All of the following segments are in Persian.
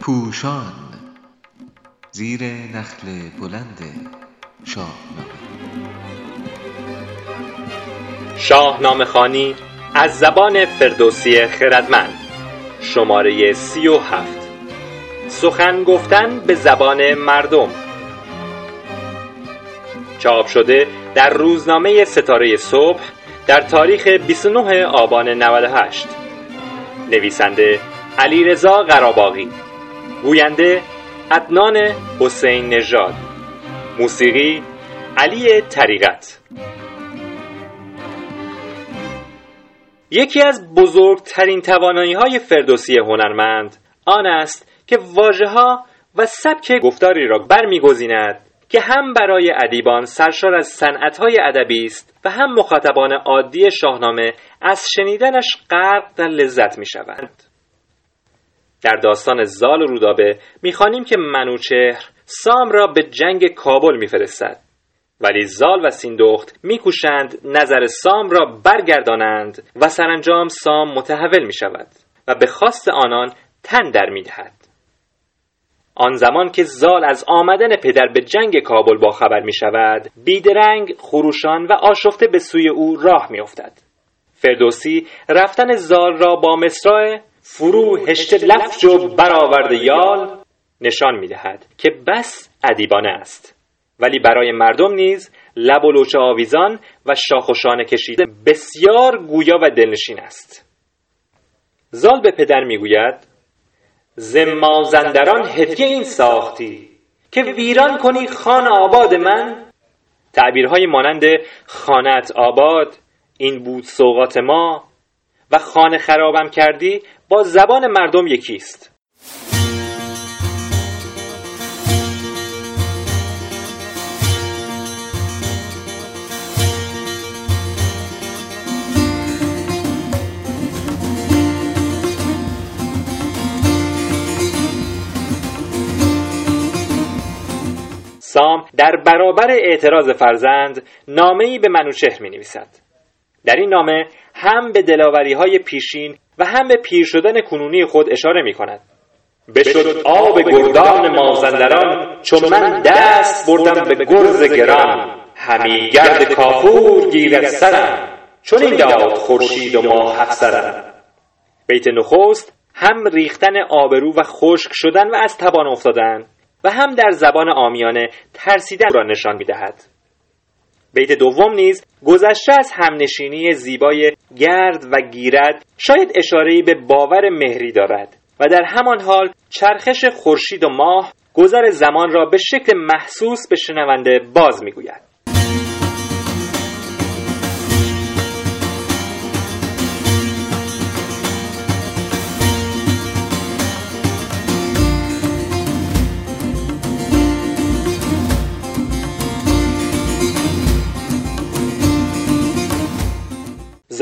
پوشان زیر نخل بلند شاهنامه شاهنامه خوانی از زبان فردوسی خردمند شماره سی و هفت. سخن گفتن به زبان مردم. چاپ شده در روزنامه ستاره صبح در تاریخ 29 آبان 98 نویسنده علیرضا قراباغی. گوینده عدنان حسین نژاد. موسیقی علی طریقت. یکی از بزرگترین توانایی های فردوسی هنرمند آن است که واژه ها و سبک گفتاری را برمیگزیند که هم برای ادیبان سرشار از صنعت‌های ادبی است و هم مخاطبان عادی شاهنامه از شنیدنش غرق در لذت می‌شوند در داستان زال و رودابه می‌خوانیم که منوچهر سام را به جنگ کابل میفرستد ولی زال و سیندخت میکوشند نظر سام را برگردانند و سرانجام سام متحول می شود و به خواست آنان تن در می دهد. آن زمان که زال از آمدن پدر به جنگ کابل با خبر می شود بیدرنگ خروشان و آشفته به سوی او راه می افتد. فردوسی رفتن زال را با مصرع فرو هشت لفج و برآورده یال نشان می دهد که بس ادیبانه است ولی برای مردم نیز لب و لوچه آویزان و شاخ و شانه کشیده بسیار گویا و دلنشین است زال به پدر می‌گوید ز مازندران هدیه این ساختی که ویران کنی خان آباد من. تعبیرهای مانند خانت آباد این بود سوقات ما و خانه خرابم کردی با زبان مردم یکیست. سام در برابر اعتراض فرزند نامه‌ای به منوچهر می نویسد. در این نامه هم به دلاوری های پیشین و هم به پیر شدن کنونی خود اشاره می کند. بشد آب گردان مازندران چون من دست بردم به گرز گران همی گرد کافور گیرد سرم چون این داد خورشید و ماه افسرم بیت نخست هم ریختن آبرو و خشک شدن و از توان افتادن و هم در زبان آمیانه ترسیدن را نشان می‌دهد. بیت دوم نیز گذشته از همنشینی زیبای گرد و گیرد شاید اشاره‌ای به باور مهری دارد و در همان حال چرخش خورشید و ماه گذر زمان را به شکل محسوس به شنونده باز می‌گوید.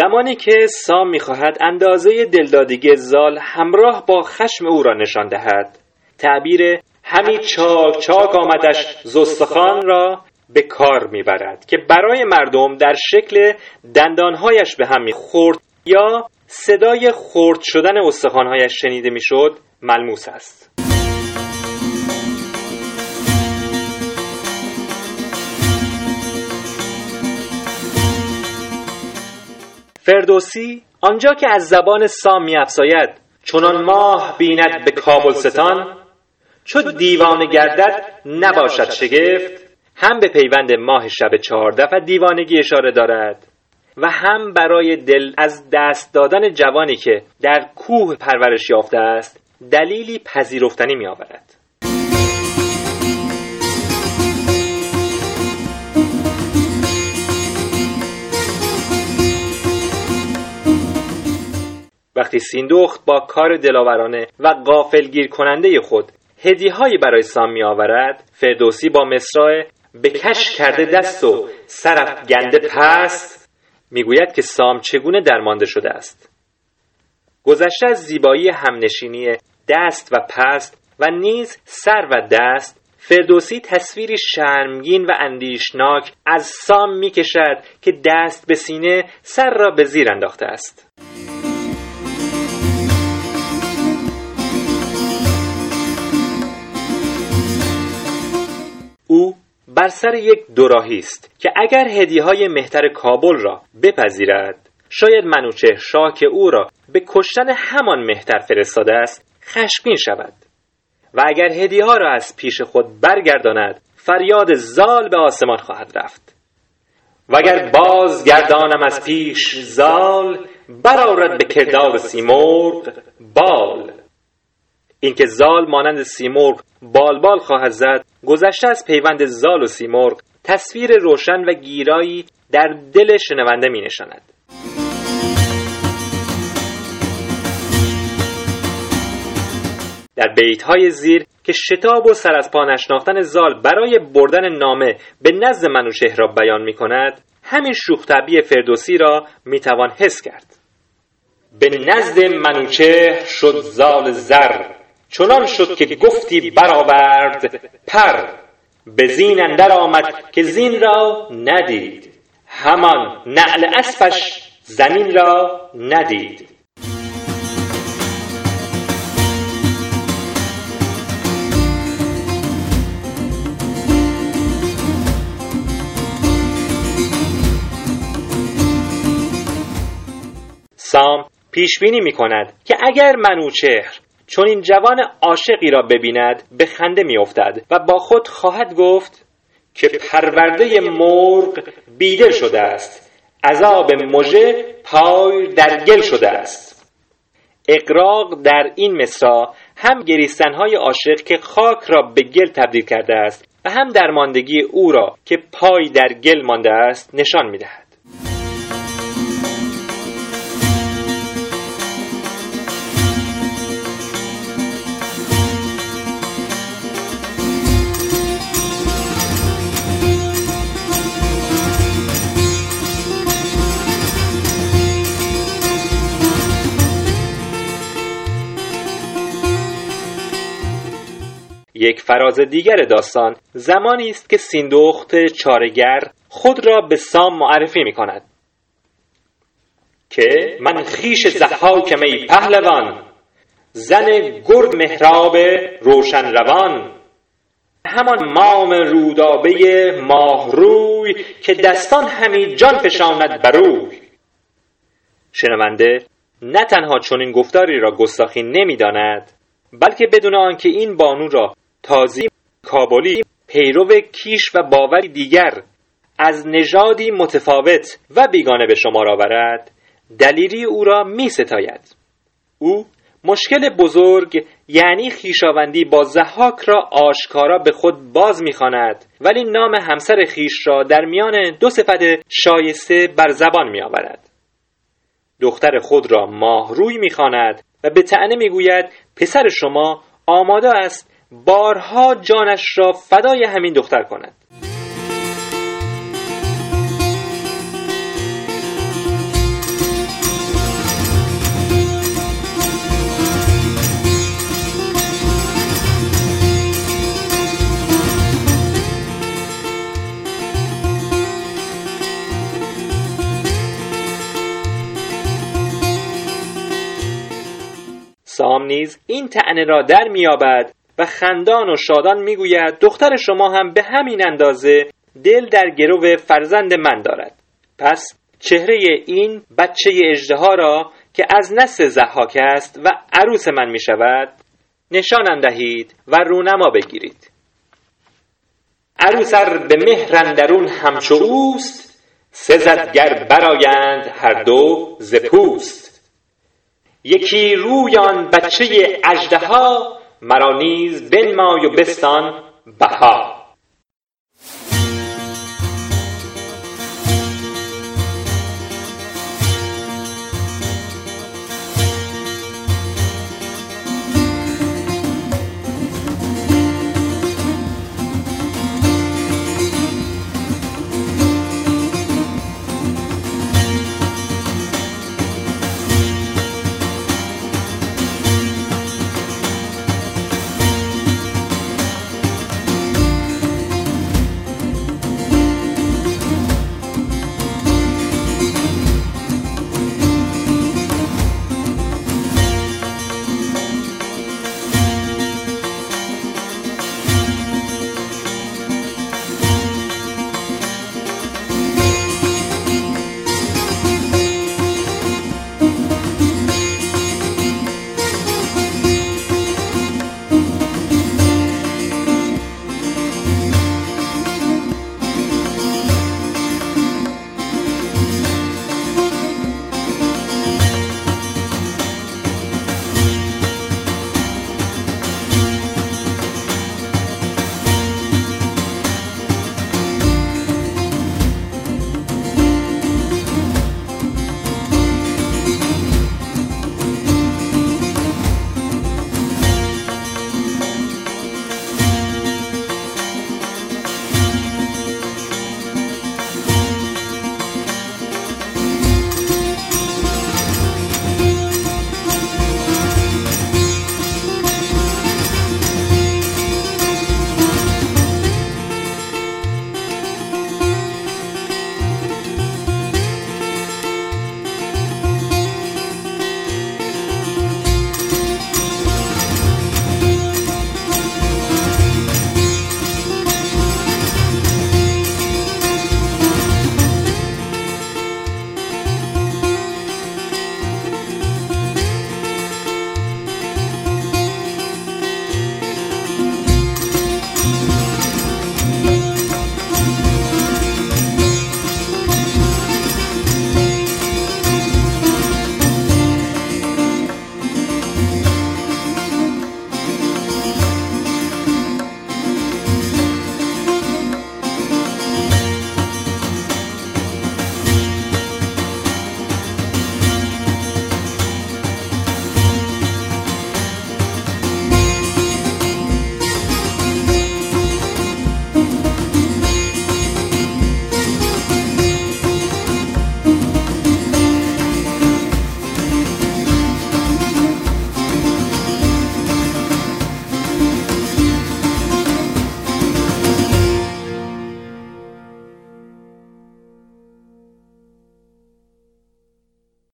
زمانی که سام می‌خواهد اندازه دلدادگی زال همراه با خشم او را نشان دهد. تعبیر همی چاک چاک آمدش زستخان را به کار می‌برد که برای مردم در شکل دندانهایش به هم می‌خورد یا صدای خرد شدن استخوانهایش شنیده می‌شد ملموس است. فردوسی آنجا که از زبان سام می افزاید چنان ماه بیند به کابل ستان چو دیوانه گردد نباشد شگفت هم به پیوند ماه شب چهارده و دیوانگی اشاره دارد و هم برای دل از دست دادن جوانی که در کوه پرورش یافته است دلیلی پذیرفتنی می آورد وقتی سیندخت با کار دلاورانه و غافلگیر کننده خود هدیه‌هایی برای سام می آورد فردوسی با مصرع به کش کرده دست و سرف گنده پست می‌گوید که سام چگونه درمانده شده است. گذشته از زیبایی همنشینی دست و پست و نیز سر و دست فردوسی تصویری شرمگین و اندیشناک از سام می‌کشد که دست به سینه سر را به زیر انداخته است. بر سر یک دوراهی است که اگر هدیه های مهتر کابل را بپذیرد شاید منوچهر شاه که او را به کشتن همان مهتر فرستاده است خشمگین شود. و اگر هدیه ها را از پیش خود برگرداند فریاد زال به آسمان خواهد رفت. وگر باز گردانم از پیش زال برآرد به کردار سیمرغ بال. اینکه زال مانند سیمرغ بالبال خواهد زد گذشته از پیوند زال و سیمرغ تصویر روشن و گیرایی در دل شنونده می نشاند. در بیت های زیر که شتاب و سر از پا نشناختن زال برای بردن نامه به نزد منوشهر را بیان می کند همین شوخ فردوسی را می توان حس کرد به نزد منوچهر شد زال زر چنان شد که گفتی برآورد پر به زین اندر آمد که زین را ندید. همان نعل اسبش زمین را ندید. سام پیش بینی می کند که اگر منوچهر چون این جوان عاشقی را ببیند به خنده میافتد و با خود خواهد گفت که پرورده مرغ بیدل شده است. عذاب مژه پای در گل شده است. اقراق در این مصرا هم گریستنهای عاشق که خاک را به گل تبدیل کرده است و هم درماندگی او را که پای در گل مانده است نشان می‌دهد. یک فراز دیگر داستان زمانی است که سیندخت چارگر خود را به سام معرفی می کند که من خیش زحاکم ای پهلوان زن گرد محراب روشن روان همان مام رودابه ماهروی که دستان همی جان فشاند بروی شنونده نه تنها چنین گفتاری را گستاخی نمی‌داند بلکه بدون آنکه این بانو را تازی کابلی پیرو کیش و باوری دیگر از نژادی متفاوت و بیگانه به شمار آورد دلیری او را می ستاید او مشکل بزرگ یعنی خیشاوندی با زحاک را آشکارا به خود باز می‌خواند ولی نام همسر خیش را در میان دو صفت شایسته بر زبان می آورد. دختر خود را ماهروی می‌خواند و به تعنه می‌گوید پسر شما آماده است بارها جانش را فدای همین دختر کند. سام نیز این تعنه را در میابد و خندان و شادان می‌گوید دختر شما هم به همین اندازه دل در گرو فرزند من دارد. پس چهره این بچه اجده را که از نسل زحاک است و عروس من می شود نشان دهید و رونما بگیرید. عروسر به مهرندرون همچو اوست سزدگر برایند هر دو ز پوست. یکی رویان بچه اژدها مرا نیز بنمای و بستان بها.